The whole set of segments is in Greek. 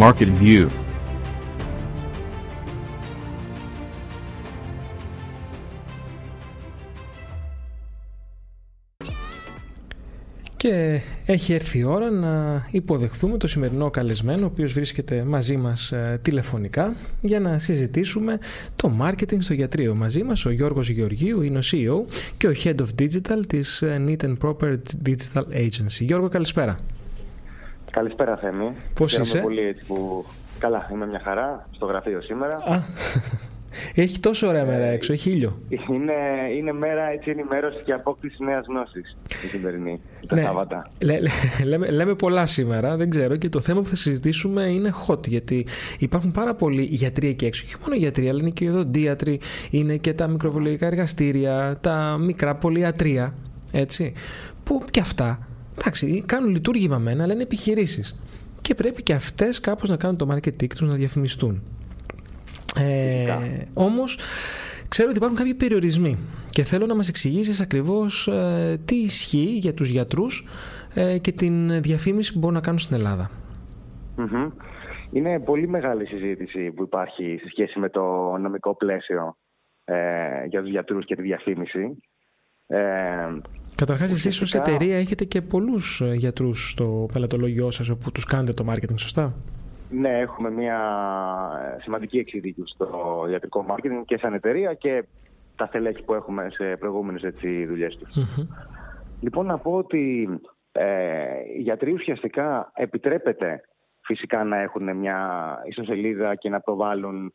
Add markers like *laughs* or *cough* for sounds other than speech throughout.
Market View Και έχει έρθει η ώρα να υποδεχθούμε το σημερινό καλεσμένο, ο οποίος βρίσκεται μαζί μας ε, τηλεφωνικά, για να συζητήσουμε το marketing στο γιατρείο. Μαζί μας ο Γιώργος Γεωργίου είναι ο CEO και ο Head of Digital της ε, Neat and Proper Digital Agency. Γιώργο, καλησπέρα. Καλησπέρα, Θέμη. Πώς είσαι; πολύ έτσι που... Καλά, είμαι μια χαρά στο γραφείο σήμερα. Α, έχει τόσο ωραία μέρα έξω, έχει ήλιο. Είναι, είναι μέρα έτσι ενημέρωσης και απόκτησης νέας γνώσης η σημερινή, τα Ναι. Σάββατα. Λέ- λέ- λέμε, λέμε πολλά σήμερα, δεν ξέρω. Και το θέμα που θα συζητήσουμε είναι hot. Γιατί υπάρχουν πάρα πολλοί γιατροί εκεί έξω. Και όχι μόνο γιατροί, αλλά είναι και οι οδοντίατροι, είναι και τα μικροβιολογικά εργαστήρια, τα μικρά πολυατρία. Έτσι. Που και αυτά, εντάξει, κάνουν λειτουργήμα μένα, αλλά είναι επιχειρήσεις. Και πρέπει και αυτές κάπως να κάνουν το marketing τους να διαφημιστούν. Ε, Φυσικά. όμως ξέρω ότι υπάρχουν κάποιοι περιορισμοί και θέλω να μας εξηγήσεις ακριβώς ε, τι ισχύει για τους γιατρούς ε, και την διαφήμιση που μπορούν να κάνουν στην Ελλάδα. Μμμ. Είναι πολύ μεγάλη συζήτηση που υπάρχει σε σχέση με το νομικό πλαίσιο ε, για τους γιατρούς και τη διαφήμιση. Ε, Καταρχάς εσείς ως Ουσιαστικά- εταιρεία έχετε και πολλούς ε, γιατρούς στο πελατολογιό σας όπου τους κάνετε το marketing, σωστά; ναι, έχουμε μια ε, σημαντική εξειδίκευση στο ιατρικό marketing και σαν εταιρεία και τα στελέχη που έχουμε σε προηγούμενες έτσι, δουλειές τους. Μμμ. Λοιπόν, να πω ότι ε, οι γιατροί ουσιαστικά επιτρέπεται φυσικά να έχουν μια ιστοσελίδα και να προβάλλουν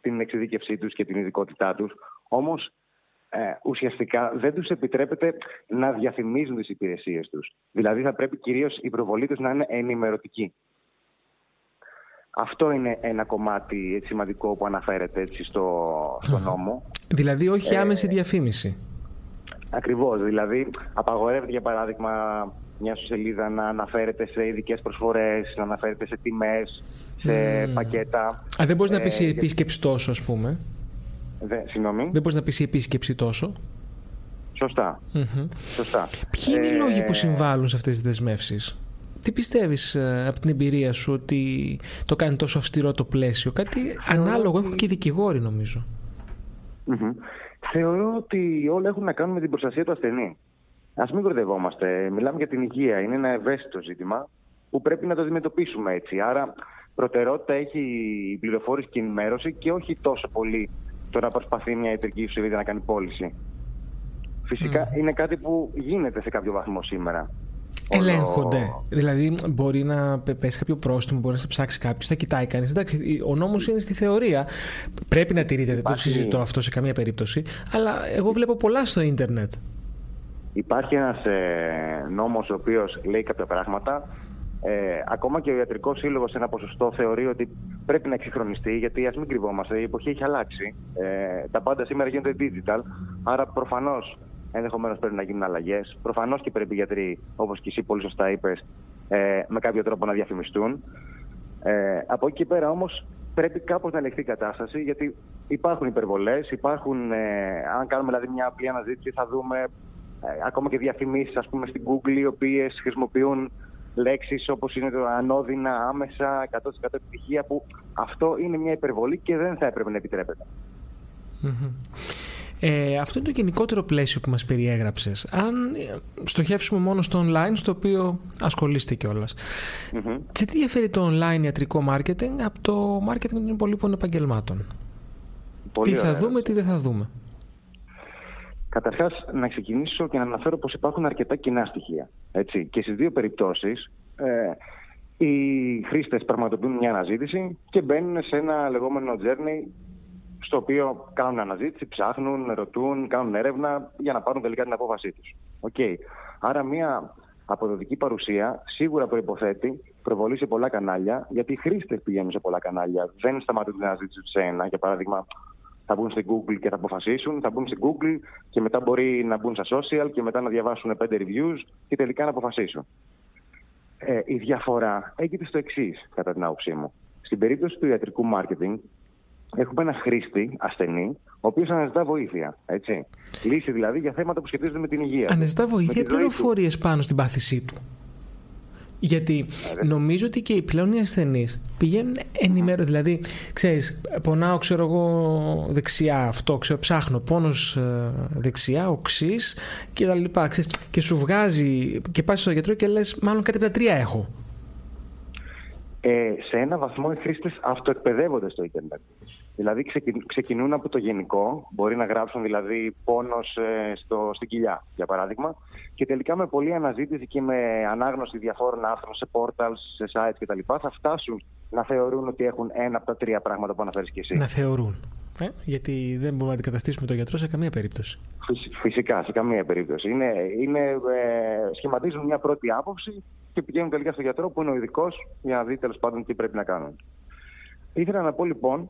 την εξειδίκευσή τους και την ειδικότητά τους. Όμως, ε, ουσιαστικά δεν τους επιτρέπεται να διαφημίζουν τις υπηρεσίες τους. Δηλαδή θα πρέπει κυρίως η προβολή τους να είναι ενημερωτική. Αυτό είναι ένα κομμάτι έτσι, σημαντικό που αναφέρεται έτσι, στο, στο νόμο. Δηλαδή όχι Ε, άμεση διαφήμιση. Ακριβώς. Δηλαδή, απαγορεύεται για παράδειγμα μια σου σελίδα να αναφέρεται σε ειδικές προσφορές, να αναφέρεται σε τιμές, σε πακέτα. Α, δεν μπορείς να Ε, πεις η για- επίσκεψη τόσο ας πούμε. Δε, συγγνώμη. Δεν μπορείς να πεις η επίσκεψη τόσο. Σωστά. Μμμ. Σωστά. Ποιοι είναι οι Ε, λόγοι που συμβάλλουν σε αυτές τις δεσμεύσεις; Τι πιστεύεις ε, από την εμπειρία σου ότι το κάνει τόσο αυστηρό το πλαίσιο; Κάτι ανάλογο έχουν και οι δικηγόροι νομίζω. μμμ. Θεωρώ ότι όλα έχουν να κάνουν με την προστασία του ασθενή. Α μην κορδευόμαστε. Μιλάμε για την υγεία. Είναι ένα ευαίσθητο ζήτημα που πρέπει να το αντιμετωπίσουμε έτσι. Άρα, προτεραιότητα έχει η πληροφόρηση και η ενημέρωση και όχι τόσο πολύ το να προσπαθεί μια ιατρική σελίδα να κάνει πώληση. Φυσικά είναι κάτι που γίνεται σε κάποιο βαθμό σήμερα. Όλο- Ελέγχονται. Δηλαδή, μπορεί να πε- πέσει κάποιο πρόστιμο, μπορεί να σε ψάξει κάποιος, θα κοιτάει κανείς. Εντάξει, ο νόμος είναι στη θεωρία. Πρέπει να τηρείται, δεν το Υπάρχει- συζητώ αυτό σε καμία περίπτωση. Αλλά εγώ βλέπω πολλά στο ίντερνετ. Υπάρχει ένας ε, νόμος ο οποίος λέει κάποια πράγματα. Ε, ακόμα και ο Ιατρικός Σύλλογος σε ένα ποσοστό θεωρεί ότι πρέπει να εξυγχρονιστεί γιατί ας μην κρυβόμαστε, η εποχή έχει αλλάξει. Ε, τα πάντα σήμερα γίνονται digital, άρα προφανώς ενδεχομένως πρέπει να γίνουν αλλαγές. Προφανώς και πρέπει οι γιατροί, όπως και εσύ πολύ σωστά είπες, ε, με κάποιο τρόπο να διαφημιστούν. Ε, από εκεί και πέρα όμως πρέπει κάπως να ελεγχθεί η κατάσταση γιατί υπάρχουν υπερβολές, υπάρχουν, ε, αν κάνουμε δηλαδή μια απλή αναζήτηση θα δούμε ε, ακόμα και διαφημίσεις ας πούμε στην Google οι οποίες χρησιμοποιούν λέξεις όπως είναι το ανώδυνα, άμεσα, 100% επιτυχία που αυτό είναι μια υπερβολή και δεν θα έπρεπε να επιτρέπεται. Μμμ. Ε, αυτό είναι το γενικότερο πλαίσιο που μας περιέγραψες. Αν ε, στοχεύσουμε μόνο στο online, στο οποίο ασχολείστε κιόλας. Μμμ. Σε τι διαφέρει το online ιατρικό marketing από το marketing των υπολείπων επαγγελμάτων; Πολύ τι θα ωραία. δούμε, τι δεν θα δούμε; Καταρχάς, να ξεκινήσω και να αναφέρω πως υπάρχουν αρκετά κοινά στοιχεία. Έτσι. Και στις δύο περιπτώσεις, ε, οι χρήστες πραγματοποιούν μια αναζήτηση και μπαίνουν σε ένα λεγόμενο journey στο οποίο κάνουν αναζήτηση, ψάχνουν, ρωτούν, κάνουν έρευνα για να πάρουν τελικά την απόφασή τους. Οκ. Άρα μια αποδοτική παρουσία σίγουρα προϋποθέτει προβολή σε πολλά κανάλια, γιατί οι χρήστες πηγαίνουν σε πολλά κανάλια. Δεν σταματούν την αναζήτηση τους σε ένα. Για παράδειγμα, θα μπουν στην Google και θα αποφασίσουν, θα μπουν στην Google και μετά μπορεί να μπουν στα social και μετά να διαβάσουν πέντε reviews και τελικά να αποφασίσουν. Ε, η διαφορά έγκειται στο εξής, κατά την άποψή μου. Στην περίπτωση του ιατρικού marketing, έχουμε ένα χρήστη ασθενή, ο οποίος αναζητά βοήθεια. Έτσι. Λύση δηλαδή για θέματα που σχετίζονται με την υγεία. του, Αναζητά με τη βοήθεια ή ζωή του. πληροφορίες πάνω στην πάθησή του. Γιατί νομίζω ότι και οι πλέον οι ασθενείς πηγαίνουν ενημέρω. Δηλαδή, ξέρεις, πονάω, ξέρω εγώ, δεξιά αυτό, ξέρω, ψάχνω πόνος ε, δεξιά, οξύς και τα λοιπά. Ξέρεις, και σου βγάζει και πας στο γιατρό και λες, μάλλον κάτι από τα τρία έχω ε, σε ένα βαθμό οι χρήστες αυτοεκπαιδεύονται στο Ιντερνετ. Δηλαδή ξεκινούν από το γενικό, μπορεί να γράψουν δηλαδή πόνος ε, στην κοιλιά, για παράδειγμα, και τελικά με πολλή αναζήτηση και με ανάγνωση διαφόρων άρθρων σε portals, σε sites κτλ. θα φτάσουν να θεωρούν ότι έχουν ένα από τα τρία πράγματα που αναφέρεις και εσύ. Να θεωρούν. Ε, γιατί δεν μπορούμε να αντικαταστήσουμε τον γιατρό σε καμία περίπτωση. Φυσικά, σε καμία περίπτωση. Είναι, είναι, ε, σχηματίζουν μια πρώτη άποψη και πηγαίνουν τελικά στο γιατρό που είναι ο ειδικός για να δει τέλος πάντων τι πρέπει να κάνουν. Ήθελα να πω λοιπόν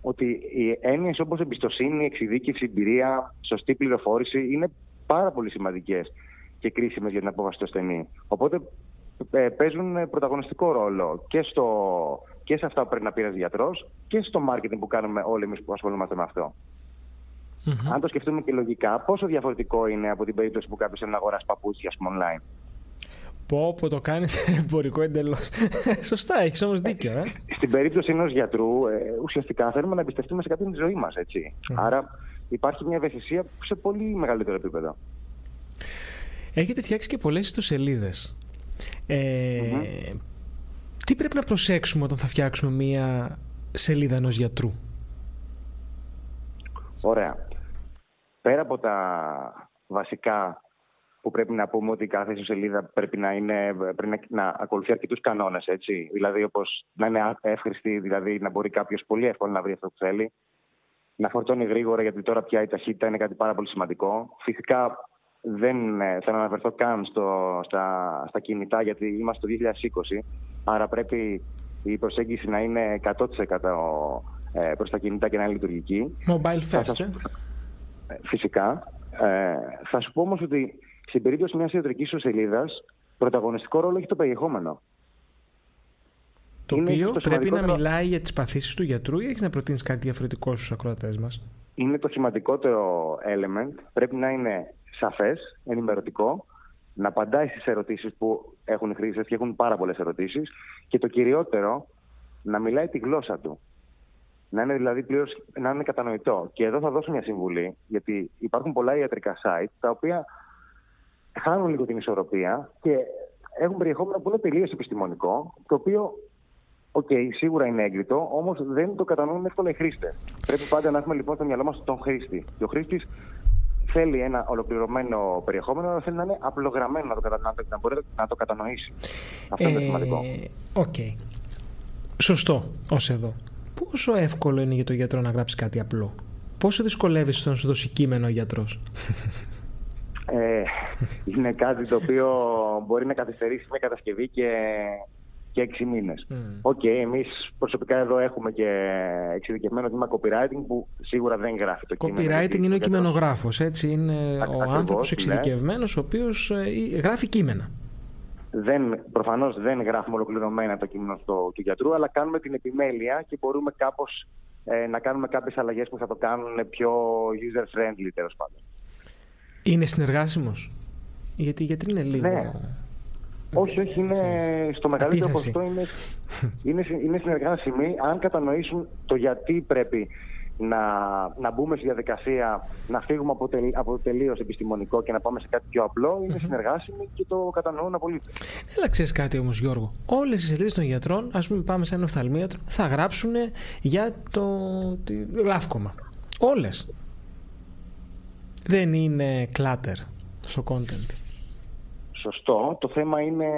ότι οι έννοιες όπως εμπιστοσύνη, εξειδίκευση, εμπειρία, σωστή πληροφόρηση είναι πάρα πολύ σημαντικές και κρίσιμες για την απόφαση του ασθενή. Οπότε ε, παίζουν πρωταγωνιστικό ρόλο και, στο, και σε αυτά που πρέπει να πει ένα γιατρός και στο marketing που κάνουμε όλοι εμείς που ασχολούμαστε με αυτό. Mm-hmm. Αν το σκεφτούμε και λογικά, πόσο διαφορετικό είναι από την περίπτωση που κάποιος θέλει να αγοράσει παπούτσια, πούμε, online; Πω, πω το κάνεις *laughs* εμπορικό εντελώς. *laughs* Σωστά, έχεις όμως δίκιο. Ε; Στην περίπτωση ενός γιατρού, ε, ουσιαστικά θέλουμε να εμπιστευτούμε σε κάποιον τη ζωή μας. Άρα υπάρχει μια ευαισθησία σε πολύ μεγαλύτερο επίπεδο. Έχετε φτιάξει και πολλές ιστοσελίδες. Ε, Τι πρέπει να προσέξουμε όταν θα φτιάξουμε μια σελίδα ενός γιατρού; Ωραία. Πέρα από τα βασικά που πρέπει να πούμε ότι κάθε ιστοσελίδα πρέπει να, είναι, πρέπει να, να ακολουθεί αρκετούς κανόνες. Δηλαδή, όπως να είναι εύχρηστη, δηλαδή να μπορεί κάποιος πολύ εύκολα να βρει αυτό που θέλει. Να φορτώνει γρήγορα, γιατί τώρα πια η ταχύτητα είναι κάτι πάρα πολύ σημαντικό. Φυσικά δεν ε, θέλω να αναφερθώ καν στο, στα, στα κινητά, γιατί είμαστε το 2020. Άρα πρέπει η προσέγγιση να είναι 100% ε, προς τα κινητά και να είναι λειτουργική. Mobile first, ε; Φυσικά. Ε, θα σου πω όμως ότι στην περίπτωση μιας ιατρικής σελίδα, πρωταγωνιστικό ρόλο έχει το περιεχόμενο. Το είναι οποίο το πρέπει να μιλάει για τις παθήσεις του γιατρού ή έχεις να προτείνεις κάτι διαφορετικό στους ακροατές μας; Είναι το σημαντικότερο element. Πρέπει να είναι σαφές, ενημερωτικό, να απαντάει στις ερωτήσεις που έχουν οι χρήστες και έχουν πάρα πολλές ερωτήσεις. Και το κυριότερο, να μιλάει τη γλώσσα του. Να είναι δηλαδή πλήρως, να είναι κατανοητό. Και εδώ θα δώσω μια συμβουλή, γιατί υπάρχουν πολλά ιατρικά site τα οποία χάνουν λίγο την ισορροπία και έχουν περιεχόμενο που είναι τελείως επιστημονικό, το οποίο OK, okay, σίγουρα είναι έγκριτο, όμως δεν το κατανοούν εύκολα οι χρήστες. Πρέπει πάντα να έχουμε λοιπόν στο μυαλό μας τον χρήστη. Και ο χρήστης θέλει ένα ολοκληρωμένο περιεχόμενο, αλλά θέλει να είναι απλά γραμμένο να το, κατα... να μπορεί να το κατανοήσει. Αυτό είναι το σημαντικό. OK. Okay. Σωστό, ως εδώ. Πόσο εύκολο είναι για τον γιατρό να γράψει κάτι απλό; Πόσο δυσκολεύεσαι να σου δώσει κείμενο ο γιατρός; Ε, είναι κάτι το οποίο μπορεί να καθυστερήσει μια κατασκευή και, και έξι μήνες. OK, okay, εμείς προσωπικά εδώ έχουμε και εξειδικευμένο τμήμα copywriting που σίγουρα δεν γράφει το κείμενο. Copywriting είναι ο κειμενογράφος, έτσι. Είναι ο άνθρωπος ναι. εξειδικευμένος ο οποίος ε, γράφει κείμενα. Δεν, προφανώς δεν γράφουμε ολοκληρωμένα το κείμενο στο, του γιατρού, αλλά κάνουμε την επιμέλεια και μπορούμε κάπως ε, να κάνουμε κάποιες αλλαγές που θα το κάνουν πιο user-friendly τέλος πάντων. Είναι συνεργάσιμος; Γιατί, γιατί είναι λίγο. Ναι. Όχι, όχι, είναι στο μεγαλύτερο ποσοστό είναι, είναι, είναι συνεργάσιμοι αν κατανοήσουν το γιατί πρέπει να, να μπούμε στη διαδικασία να φύγουμε από, τελ, από τελείως επιστημονικό και να πάμε σε κάτι πιο απλό, είναι συνεργάσιμοι και το κατανοούν απολύτως. Έλα, ξέρεις κάτι όμως, Γιώργο. Όλες οι σελίδες των γιατρών, ας πούμε, πάμε σε ένα οφθαλμίατρο, θα γράψουν για το γλάφκομα. Όλες δεν είναι clutter στο content. Σωστό. Το θέμα είναι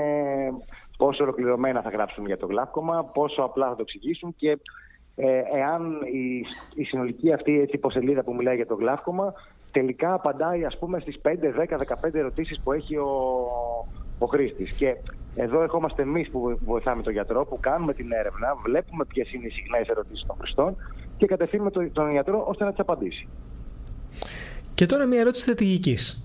πόσο ολοκληρωμένα θα γράψουν για το γλάφκομα, πόσο απλά θα το εξηγήσουν και ε, εάν η, η συνολική αυτή έτσι, υποσελίδα που μιλάει για το γλάφκομα τελικά απαντάει ας πούμε στις 5, 10, 15 ερωτήσεις που έχει ο, ο χρήστης. Και εδώ ερχόμαστε εμείς που βοηθάμε τον γιατρό, που κάνουμε την έρευνα, βλέπουμε ποιες είναι οι συχνές ερωτήσεις των χρηστών και κατευθύνουμε τον γιατρό ώστε να τις απαντήσει. Και τώρα μια ερώτηση στρατηγικής.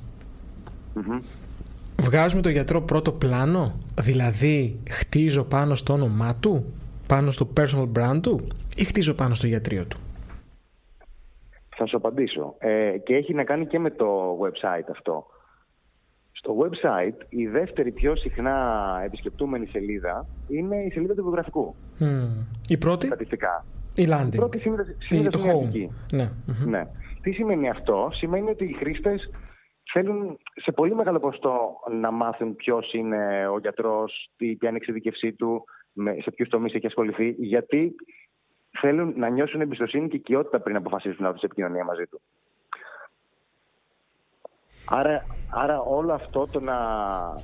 Βγάζουμε το γιατρό πρώτο πλάνο, δηλαδή χτίζω πάνω στο όνομά του, πάνω στο personal brand του; Ή χτίζω πάνω στο γιατρίο του; Θα σου απαντήσω. Ε, και έχει να κάνει και με το website αυτό. Στο website η δεύτερη πιο συχνά επισκεπτούμενη σελίδα είναι η σελίδα του βιογραφικού. Mm. Η πρώτη; Στατιστικά. Η landing. Η πρώτη είναι το home. Ναι. ναι. Τι σημαίνει αυτό; Σημαίνει ότι οι χρήστες θέλουν σε πολύ μεγάλο ποστό να μάθουν ποιος είναι ο γιατρός, ποια είναι η εξειδικευσή του, σε ποιους τομείς έχει ασχοληθεί, γιατί θέλουν να νιώσουν εμπιστοσύνη και οικειότητα πριν αποφασίσουν να δουν σε επικοινωνία μαζί του. Άρα, άρα όλο αυτό το να,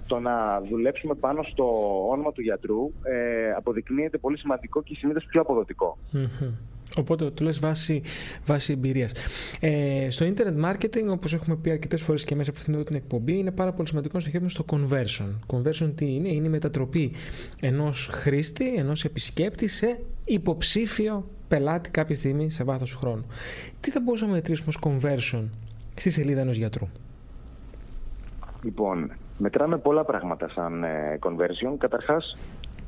το να δουλέψουμε πάνω στο όνομα του γιατρού ε, αποδεικνύεται πολύ σημαντικό και συνήθως πιο αποδοτικο Οπότε το λες βάση, βάση εμπειρίας. Ε, στο internet marketing, όπως έχουμε πει αρκετές φορές και μέσα από αυτήν εδώ την εκπομπή, είναι πάρα πολύ σημαντικό να στοχεύουμε στο conversion. Conversion τι είναι, είναι η μετατροπή ενός χρήστη, ενός επισκέπτη σε υποψήφιο πελάτη κάποια στιγμή σε βάθος χρόνου. Τι θα μπορούσαμε να μετρήσουμε ως conversion στη σελίδα ενός γιατρού; Λοιπόν, μετράμε πολλά πράγματα σαν ε, conversion. Καταρχάς,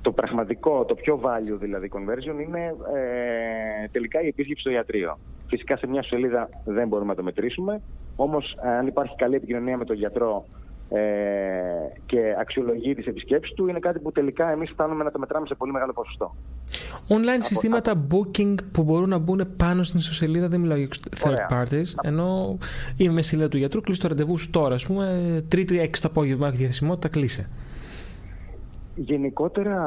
το πραγματικό, το πιο value δηλαδή conversion είναι ε, τελικά η επίσκεψη στο ιατρείο. Φυσικά σε μια σελίδα δεν μπορούμε να το μετρήσουμε, όμως αν υπάρχει καλή επικοινωνία με τον γιατρό ε, και αξιολογεί τις επισκέψεις του είναι κάτι που τελικά εμείς φτάνουμε να το μετράμε σε πολύ μεγάλο ποσοστό. Online συστήματα booking που μπορούν να μπουν πάνω στην ιστοσελίδα, δεν μιλάω για third parties, ενώ είμαι με σελίδα του γιατρού, κλείσει το ραντεβού τώρα, ας πούμε, τρίτη έξι το απόγευμα, έχει διαθεσιμότητα, κλείσε. Γενικότερα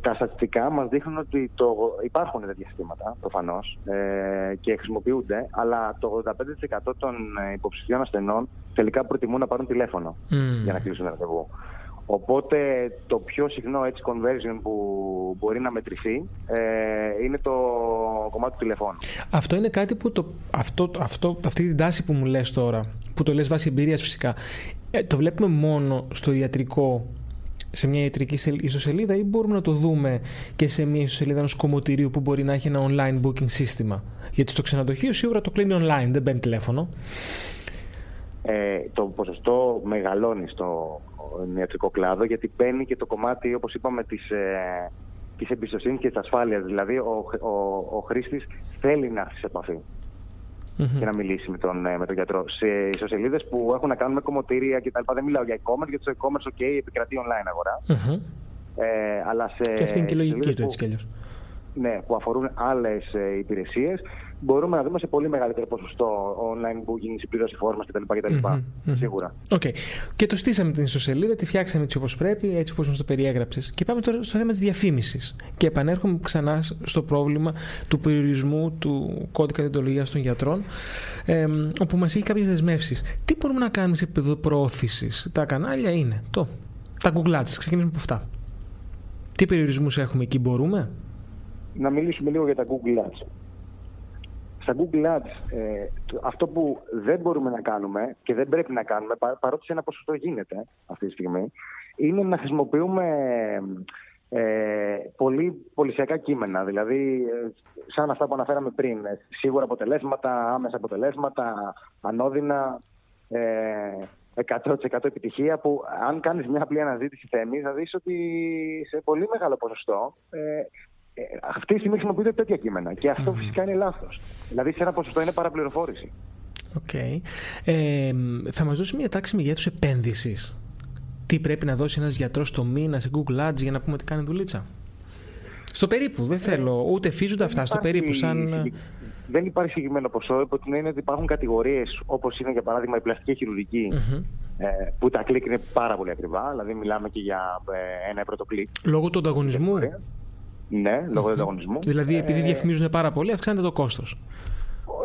τα στατιστικά μας δείχνουν ότι το, υπάρχουν τέτοια συστήματα προφανώς ε, και χρησιμοποιούνται αλλά το 85% των υποψηφίων ασθενών τελικά προτιμούν να πάρουν τηλέφωνο για να κλείσουν ραντεβού. Οπότε το πιο συχνό έτσι conversion που μπορεί να μετρηθεί ε, είναι το κομμάτι του τηλεφώνου. Αυτό είναι κάτι που το, αυτό, αυτό, αυτή την τάση που μου λες τώρα, που το λες βάσει εμπειρίας φυσικά, ε, το βλέπουμε μόνο στο ιατρικό σε μια ιατρική ιστοσελίδα ή μπορούμε να το δούμε και σε μια ιστοσελίδα ενός κομμωτηρίου που μπορεί να έχει ένα online booking σύστημα; Γιατί στο ξενοδοχείο σίγουρα το κλείνει online, δεν μπαίνει τηλέφωνο. Ε, το ποσοστό μεγαλώνει στο ιατρικό κλάδο γιατί μπαίνει και το κομμάτι, όπως είπαμε, της, ε, της εμπιστοσύνης και της ασφάλειας. Δηλαδή, ο, ο, ο χρήστης θέλει να έρθει σε επαφή mm-hmm. και να μιλήσει με τον, ε, με τον γιατρό. Σε ισοσελίδε που έχουν να κάνουν με κομμωτήρια κτλ. Δεν μιλάω για e-commerce, γιατί το e-commerce, OK, επικρατεί online αγορά. Mm-hmm. Ε, αλλά σε και αυτή είναι και η λογική του έτσι κι αλλιώς. Ναι, που αφορούν άλλες υπηρεσίες μπορούμε να δούμε σε πολύ μεγαλύτερο ποσοστό online booking, συμπλήρωση φόρμα κτλ. κτλ. Mm-hmm. Σίγουρα. Okay. Και το στήσαμε την ιστοσελίδα, τη φτιάξαμε έτσι όπως πρέπει, έτσι όπως μας το περιέγραψες. Και πάμε τώρα στο θέμα της διαφήμισης. Και επανέρχομαι ξανά στο πρόβλημα του περιορισμού του κώδικα διοντολογίας των γιατρών, ε, όπου μας έχει κάποιες δεσμεύσεις. Τι μπορούμε να κάνουμε σε επίπεδο προώθησης; Τα κανάλια είναι το. Τα Google Ads. Ξεκινήσουμε από αυτά. Τι περιορισμούς έχουμε εκεί, μπορούμε; Να μιλήσουμε λίγο για τα Google Ads. Στα Google Ads, ε, αυτό που δεν μπορούμε να κάνουμε και δεν πρέπει να κάνουμε, παρότι σε ένα ποσοστό γίνεται αυτή τη στιγμή, είναι να χρησιμοποιούμε ε, πολύ πολυσιακά κείμενα. Δηλαδή, ε, σαν αυτά που αναφέραμε πριν, ε, σίγουρα αποτελέσματα, άμεσα αποτελέσματα, ανώδυνα, ε, 100% επιτυχία που αν κάνεις μια απλή αναζήτηση Θέμη θα δεις ότι σε πολύ μεγάλο ποσοστό ε, ε, αυτή τη στιγμή χρησιμοποιούνται τέτοια κείμενα. Και αυτό φυσικά είναι λάθος. Δηλαδή σε ένα ποσοστό είναι παραπληροφόρηση. OK. Okay. Ε, θα μας δώσει μια τάξη μεγέθους επένδυσης. Τι πρέπει να δώσει ένας γιατρός το μήνα σε Google Ads για να πούμε ότι κάνει δουλίτσα; Στο περίπου, δεν θέλω. Ούτε φύζονται αυτά. Στο περίπου, σαν. Δεν υπάρχει συγκεκριμένο ποσό, υπό την έννοια ότι υπάρχουν κατηγορίες όπως είναι για παράδειγμα η πλαστική χειρουργική, ε, που τα κλικ είναι πάρα πολύ ακριβά. Δηλαδή, μιλάμε και για ε, ένα ευρώ το κλικ. Λόγω του ανταγωνισμού; Ναι, λόγω του ανταγωνισμού. Δηλαδή, επειδή ε, διαφημίζουν πάρα πολύ, αυξάνεται το κόστος.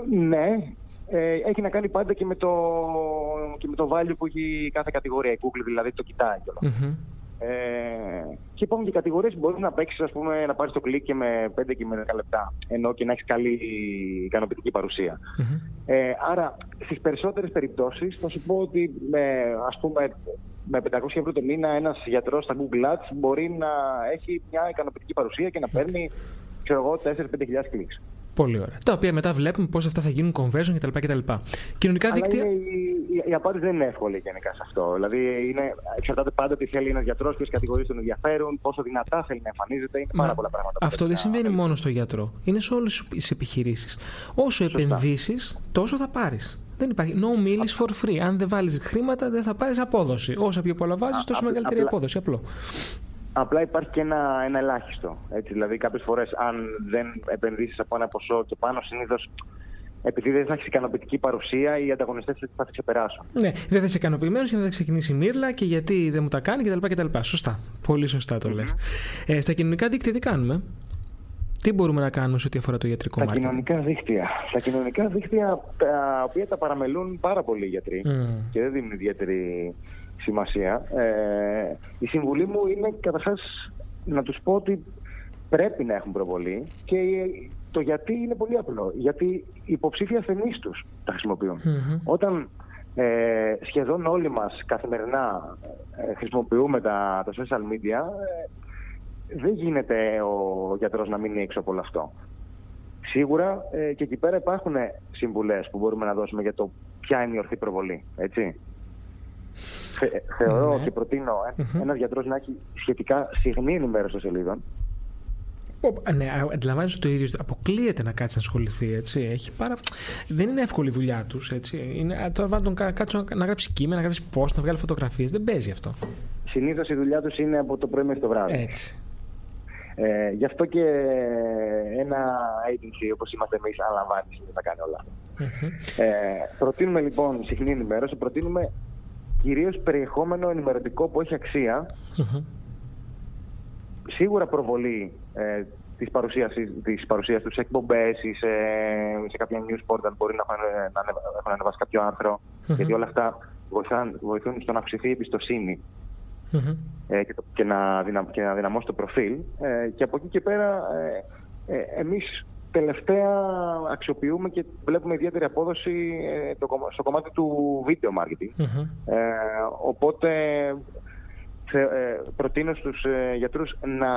Ναι. Ε, έχει να κάνει πάντα και με, το, και με το value που έχει κάθε κατηγορία. Η Google δηλαδή το κοιτάει κιόλας. Mm-hmm. Ε, και υπάρχουν και κατηγορίες που μπορείς να παίξεις, να πάρεις το κλικ και με 5 και με 10 λεπτά. Ενώ και να έχεις καλή ικανοποιητική παρουσία. Mm-hmm. Ε, άρα, στις περισσότερες περιπτώσεις θα σου πω ότι με, ας πούμε, με 500 ευρώ το μήνα ένας γιατρός στα Google Ads μπορεί να έχει μια ικανοποιητική παρουσία και να παίρνει ξέρω εγώ 4-5 κλικς. Πολύ ωραία. Τα οποία μετά βλέπουμε πώς αυτά θα γίνουν conversion κτλ. κτλ. Κοινωνικά Αλλά δίκτυα; Είναι, η, η, απάντηση δεν είναι εύκολη γενικά σε αυτό. Δηλαδή είναι, εξαρτάται πάντα τι θέλει ένας γιατρός, ποιες κατηγορίες τον ενδιαφέρουν, πόσο δυνατά θέλει να εμφανίζεται. Είναι πάρα πολλά πράγματα. Αυτό δεν συμβαίνει μόνο στο γιατρό. Είναι σε όλες τις επιχειρήσεις. Όσο επενδύσεις, τόσο θα πάρεις. Δεν υπάρχει. No meal is for free. Αν δεν βάλεις χρήματα, δεν θα πάρεις απόδοση. Όσο πιο πολλά βάζεις, τόσο μεγαλύτερη απλά, απόδοση. Απλό. Απλά υπάρχει και ένα, ένα ελάχιστο. Έτσι, δηλαδή, κάποιες φορές, αν δεν επενδύσεις από ένα ποσό και πάνω, συνήθως επειδή δεν θα έχεις ικανοποιητική παρουσία, οι ανταγωνιστές θα σε ξεπεράσουν. Ναι, δεν θα είσαι ικανοποιημένος γιατί δεν θα ξεκινήσει η μύρλα και γιατί δεν μου τα κάνει κτλ. κτλ. Σωστά. Πολύ σωστά το mm-hmm. λε. Ε, στα κοινωνικά δίκτυα τι κάνουμε; Τι μπορούμε να κάνουμε σε ό,τι αφορά το ιατρικό μάρκετ. Τα κοινωνικά δίκτυα. Τα κοινωνικά δίκτυα τα οποία τα παραμελούν πάρα πολλοί γιατροί mm. και δεν δίνουν ιδιαίτερη σημασία. Ε, η συμβουλή μου είναι καταρχάς να τους πω ότι πρέπει να έχουν προβολή και το γιατί είναι πολύ απλό. Γιατί οι υποψήφοι ασθενείς τους τα χρησιμοποιουν Όταν ε, σχεδόν όλοι μας καθημερινά ε, χρησιμοποιούμε τα, τα social media, ε, δεν γίνεται ο γιατρός να μείνει έξω από όλο αυτό. Σίγουρα ε, και εκεί πέρα υπάρχουν συμβουλές που μπορούμε να δώσουμε για το ποια είναι η ορθή προβολή. Έτσι. θεωρώ ναι. και προτείνω mm-hmm. ένας γιατρός να έχει σχετικά συγνή ενημέρωση των σελίδων ναι, αντιλαμβάνεσαι το ίδιο. Αποκλείεται να κάτσει να ασχοληθεί. Έτσι. Έχει πάρα... Δεν είναι εύκολη η δουλειά τους. Τώρα βάλει τον κάτσο να γράψει κείμενα, να γράψει πώ, να βγάλει φωτογραφίες. Δεν παίζει αυτό. Συνήθως η δουλειά τους είναι από το πρωί μέχρι το βράδυ. Έτσι. Ε, γι' αυτό και ένα agency όπως είμαστε εμείς αναλαμβάνει να τα κάνει όλα. Mm-hmm. Ε, προτείνουμε λοιπόν συχνή ενημέρωση, προτείνουμε κυρίως περιεχόμενο ενημερωτικό που έχει αξία. Mm-hmm σίγουρα προβολή ε, της παρουσίας, της παρουσίας τους σε εκπομπές ή σε, σε κάποια news portal μπορεί να έχουν, να έχουν ανεβάσει κάποιο άρθρο γιατί όλα αυτά βοηθάν, βοηθούν στο να αυξηθεί η εμπιστοσύνη ε, και, το, και, να δυνα, και να δυναμώσει το προφίλ ε, και από εκεί και πέρα ε, ε, εμείς τελευταία αξιοποιούμε και βλέπουμε ιδιαίτερη απόδοση ε, το, στο κομμάτι του video marketing. Ε, οπότε ε, προτείνω στους ε, γιατρούς να,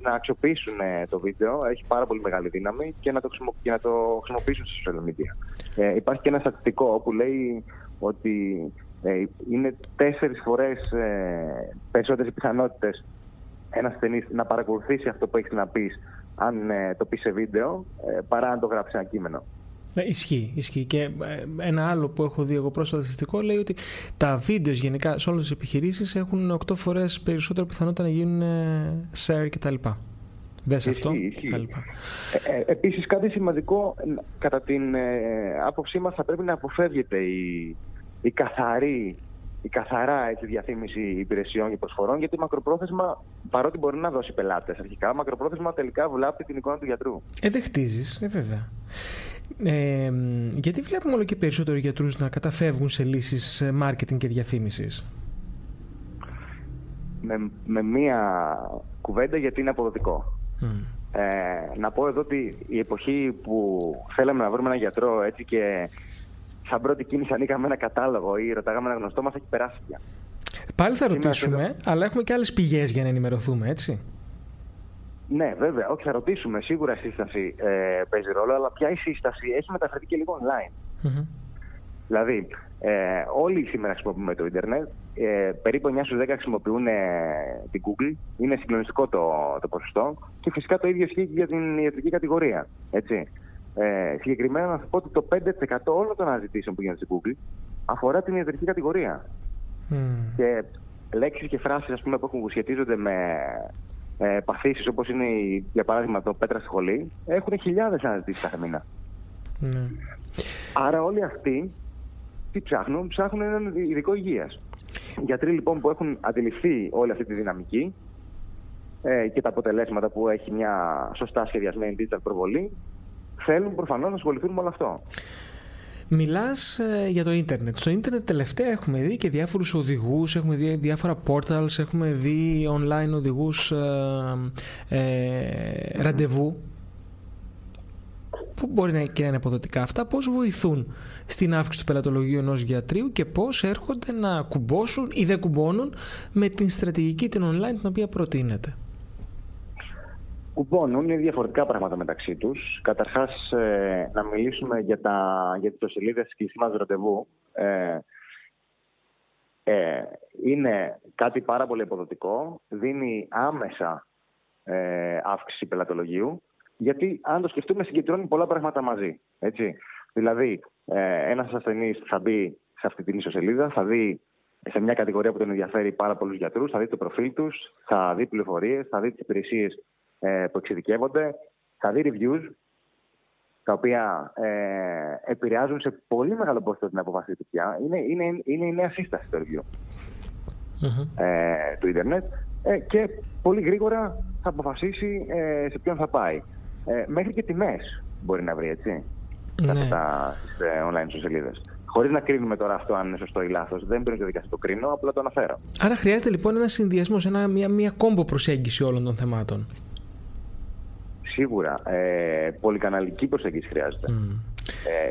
να αξιοποιήσουν ε, το βίντεο, έχει πάρα πολύ μεγάλη δύναμη και να το, και να το χρησιμοποιήσουν στα social media. Ε, υπάρχει και ένα στατιστικό που λέει ότι ε, είναι τέσσερις φορές ε, περισσότερες πιθανότητες ένας ασθενή να παρακολουθήσει αυτό που έχεις να πεις αν το πεις σε βίντεο παρά αν το γράψει ένα κείμενο. Ναι, ισχύει, ισχύει. Και ε, ένα άλλο που έχω δει εγώ πρόσφατα στατιστικό λέει ότι τα βίντεος γενικά σε όλες τις επιχειρήσεις έχουν 8 φορές περισσότερο πιθανότητα να γίνουν ε, share κτλ. Δες αυτό κτλ. Ε, ε, επίσης κάτι σημαντικό κατά την ε, άποψή μας θα πρέπει να αποφεύγεται η, η καθαρή η καθαρά έτσι, διαφήμιση υπηρεσιών και προσφορών, γιατί μακροπρόθεσμα, παρότι μπορεί να δώσει πελάτες αρχικά, μακροπρόθεσμα τελικά βλάπτει την εικόνα του γιατρού. Ε, δεν χτίζεις, ε, βέβαια. Ε, γιατί βλέπουμε όλο και περισσότερο γιατρούς να καταφεύγουν σε λύσεις marketing και διαφήμισης; Με, με μία κουβέντα γιατί είναι αποδοτικό. Ε, να πω εδώ ότι η εποχή που θέλαμε να βρούμε έναν γιατρό έτσι και σαν πρώτη κίνηση ανοίγαμε ένα κατάλογο ή ρωτάγαμε ένα γνωστό μας έχει περάσει πια. Πάλι θα ρωτήσουμε, αλλά έχουμε και άλλες πηγές για να ενημερωθούμε, έτσι. Ναι, βέβαια. Όχι, θα ρωτήσουμε. Σίγουρα η σύσταση ε, παίζει ρόλο, αλλά πια η σύσταση έχει μεταφερθεί και λίγο online. Mm-hmm. Δηλαδή, ε, όλοι σήμερα χρησιμοποιούμε το Ιντερνετ. Ε, περίπου 9 στους 10 χρησιμοποιούν ε, την Google. Είναι συγκλονιστικό το, το ποσοστό. Και φυσικά το ίδιο ισχύει και για την ιατρική κατηγορία. Έτσι. Ε, συγκεκριμένα να σα πω ότι το 5% όλων των αναζητήσεων που γίνονται στην Google αφορά την ιατρική κατηγορία. Mm. Και λέξεις και φράσεις που έχουν σχετίζονται με ε, παθήσεις όπως είναι η, για παράδειγμα το πέτρα στη σχολή έχουν χιλιάδες αναζητήσεις κάθε μήνα. Mm. Άρα όλοι αυτοί τι ψάχνουν, ψάχνουν έναν ειδικό υγείας. Γιατροί λοιπόν που έχουν αντιληφθεί όλη αυτή τη δυναμική ε, και τα αποτελέσματα που έχει μια σωστά σχεδιασμένη digital προβολή θέλουν προφανώς να ασχοληθούν με όλο αυτό. Μιλάς ε, για το ίντερνετ. Στο ίντερνετ τελευταία έχουμε δει και διάφορους οδηγούς, έχουμε δει διάφορα portals, έχουμε δει online οδηγούς ε, ε, ραντεβού. Πού μπορεί να, και να είναι αποδοτικά αυτά, πώς βοηθούν στην αύξηση του πελατολογίου ενός γιατρίου και πώς έρχονται να κουμπώσουν ή δεν κουμπώνουν με την στρατηγική την online την οποία προτείνεται; Κουμπώνουν είναι διαφορετικά πράγματα μεταξύ τους. Καταρχάς, ε, να μιλήσουμε για, τα, για τις σελίδες κλειστή μας ραντεβού. Ε, ε, είναι κάτι πάρα πολύ υποδοτικό. Δίνει άμεσα ε, αύξηση πελατολογίου. Γιατί αν το σκεφτούμε συγκεντρώνει πολλά πράγματα μαζί. Έτσι. Δηλαδή, ε, ένας ασθενής θα μπει σε αυτή την ιστοσελίδα, θα δει σε μια κατηγορία που τον ενδιαφέρει πάρα πολλούς γιατρούς, θα δει το προφίλ τους, θα δει πληροφορίες, θα δει τις υπηρεσίες ε, που εξειδικεύονται, θα δει reviews, τα οποία ε, επηρεάζουν σε πολύ μεγάλο ποσοστό την αποφασή του πια. Είναι, είναι, είναι η νέα σύσταση το review ε, του ίντερνετ ε, και πολύ γρήγορα θα αποφασίσει ε, σε ποιον θα πάει. Ε, μέχρι και τιμές μπορεί να βρει, έτσι, ναι. αυτά στις ε, online σελίδες. Χωρίς να κρίνουμε τώρα αυτό αν είναι σωστό ή λάθος. Δεν πρέπει να το κρίνω, απλά το αναφέρω. Άρα χρειάζεται λοιπόν ένα συνδυασμός, μια, μια κόμπο προσέγγιση όλων των θεμάτων. Σίγουρα. Ε, πολυκαναλική προσέγγιση χρειάζεται.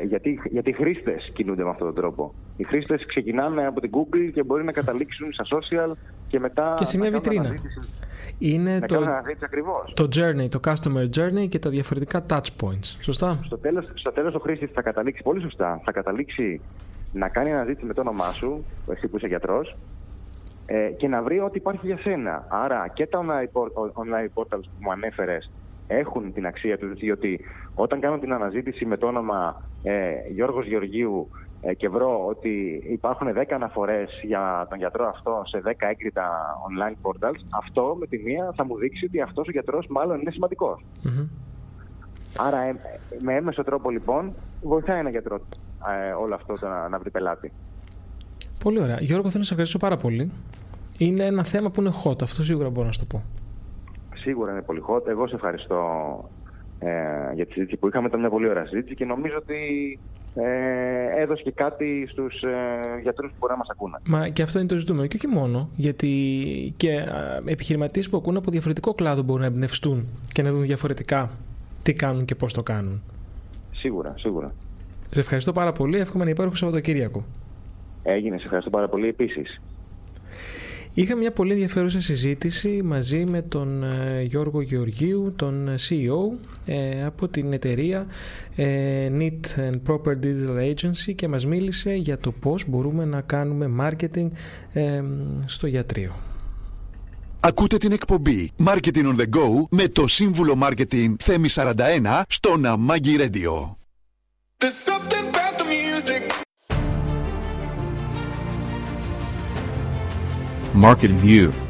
Ε, γιατί, γιατί οι χρήστες κινούνται με αυτόν τον τρόπο. Οι χρήστες ξεκινάνε από την Google και μπορεί να καταλήξουν στα social και μετά. Και σε μια βιτρίνα. Είναι το, το journey, το customer journey και τα διαφορετικά touch points. Σωστά; Στο τέλος στο τέλος ο χρήστη θα καταλήξει πολύ σωστά. Θα καταλήξει να κάνει αναζήτηση με το όνομά σου, εσύ που είσαι γιατρός, ε, και να βρει ό,τι υπάρχει για σένα. Άρα και τα online portals που μου ανέφερες έχουν την αξία τους, διότι όταν κάνω την αναζήτηση με το όνομα ε, Γιώργος Γεωργίου ε, και βρω ότι υπάρχουν 10 αναφορές για τον γιατρό αυτό σε 10 έγκριτα online portals, αυτό με τη μία θα μου δείξει ότι αυτός ο γιατρός μάλλον είναι Άρα ε, με έμεσο τρόπο λοιπόν βοηθάει ένα γιατρό ε, όλο αυτό το να, να βρει πελάτη. Πολύ ωραία. Γιώργο, θέλω να σε ευχαριστήσω πάρα πολύ. Είναι ένα θέμα που είναι hot, αυτό σίγουρα μπορώ να σου το πω σίγουρα είναι πολύ hot. Εγώ σε ευχαριστώ ε, για τη συζήτηση που είχαμε. Ήταν μια πολύ ωραία συζήτηση και νομίζω ότι ε, έδωσε και κάτι στους ε, γιατρούς που μπορεί να μας ακούνε. Μα και αυτό είναι το ζητούμενο. Και όχι μόνο. Γιατί και ε, επιχειρηματίες που ακούν από διαφορετικό κλάδο μπορούν να εμπνευστούν και να δουν διαφορετικά τι κάνουν και πώς το κάνουν. Σίγουρα, σίγουρα. Σε ευχαριστώ πάρα πολύ. Εύχομαι να υπάρχω Σαββατοκύριακο. Έγινε. Σε ευχαριστώ πάρα πολύ επίσης. Είχα μια πολύ ενδιαφέρουσα συζήτηση μαζί με τον ε, Γιώργο Γεωργίου, τον ε, CEO ε, από την εταιρεία Neat and Proper Digital Agency και μας μίλησε για το πώς μπορούμε να κάνουμε marketing στο γιατρείο. Ακούτε την εκπομπή Marketing on the Go με το σύμβουλο Marketing Θέμη 41 στο Ναμάγκη Radio. Market View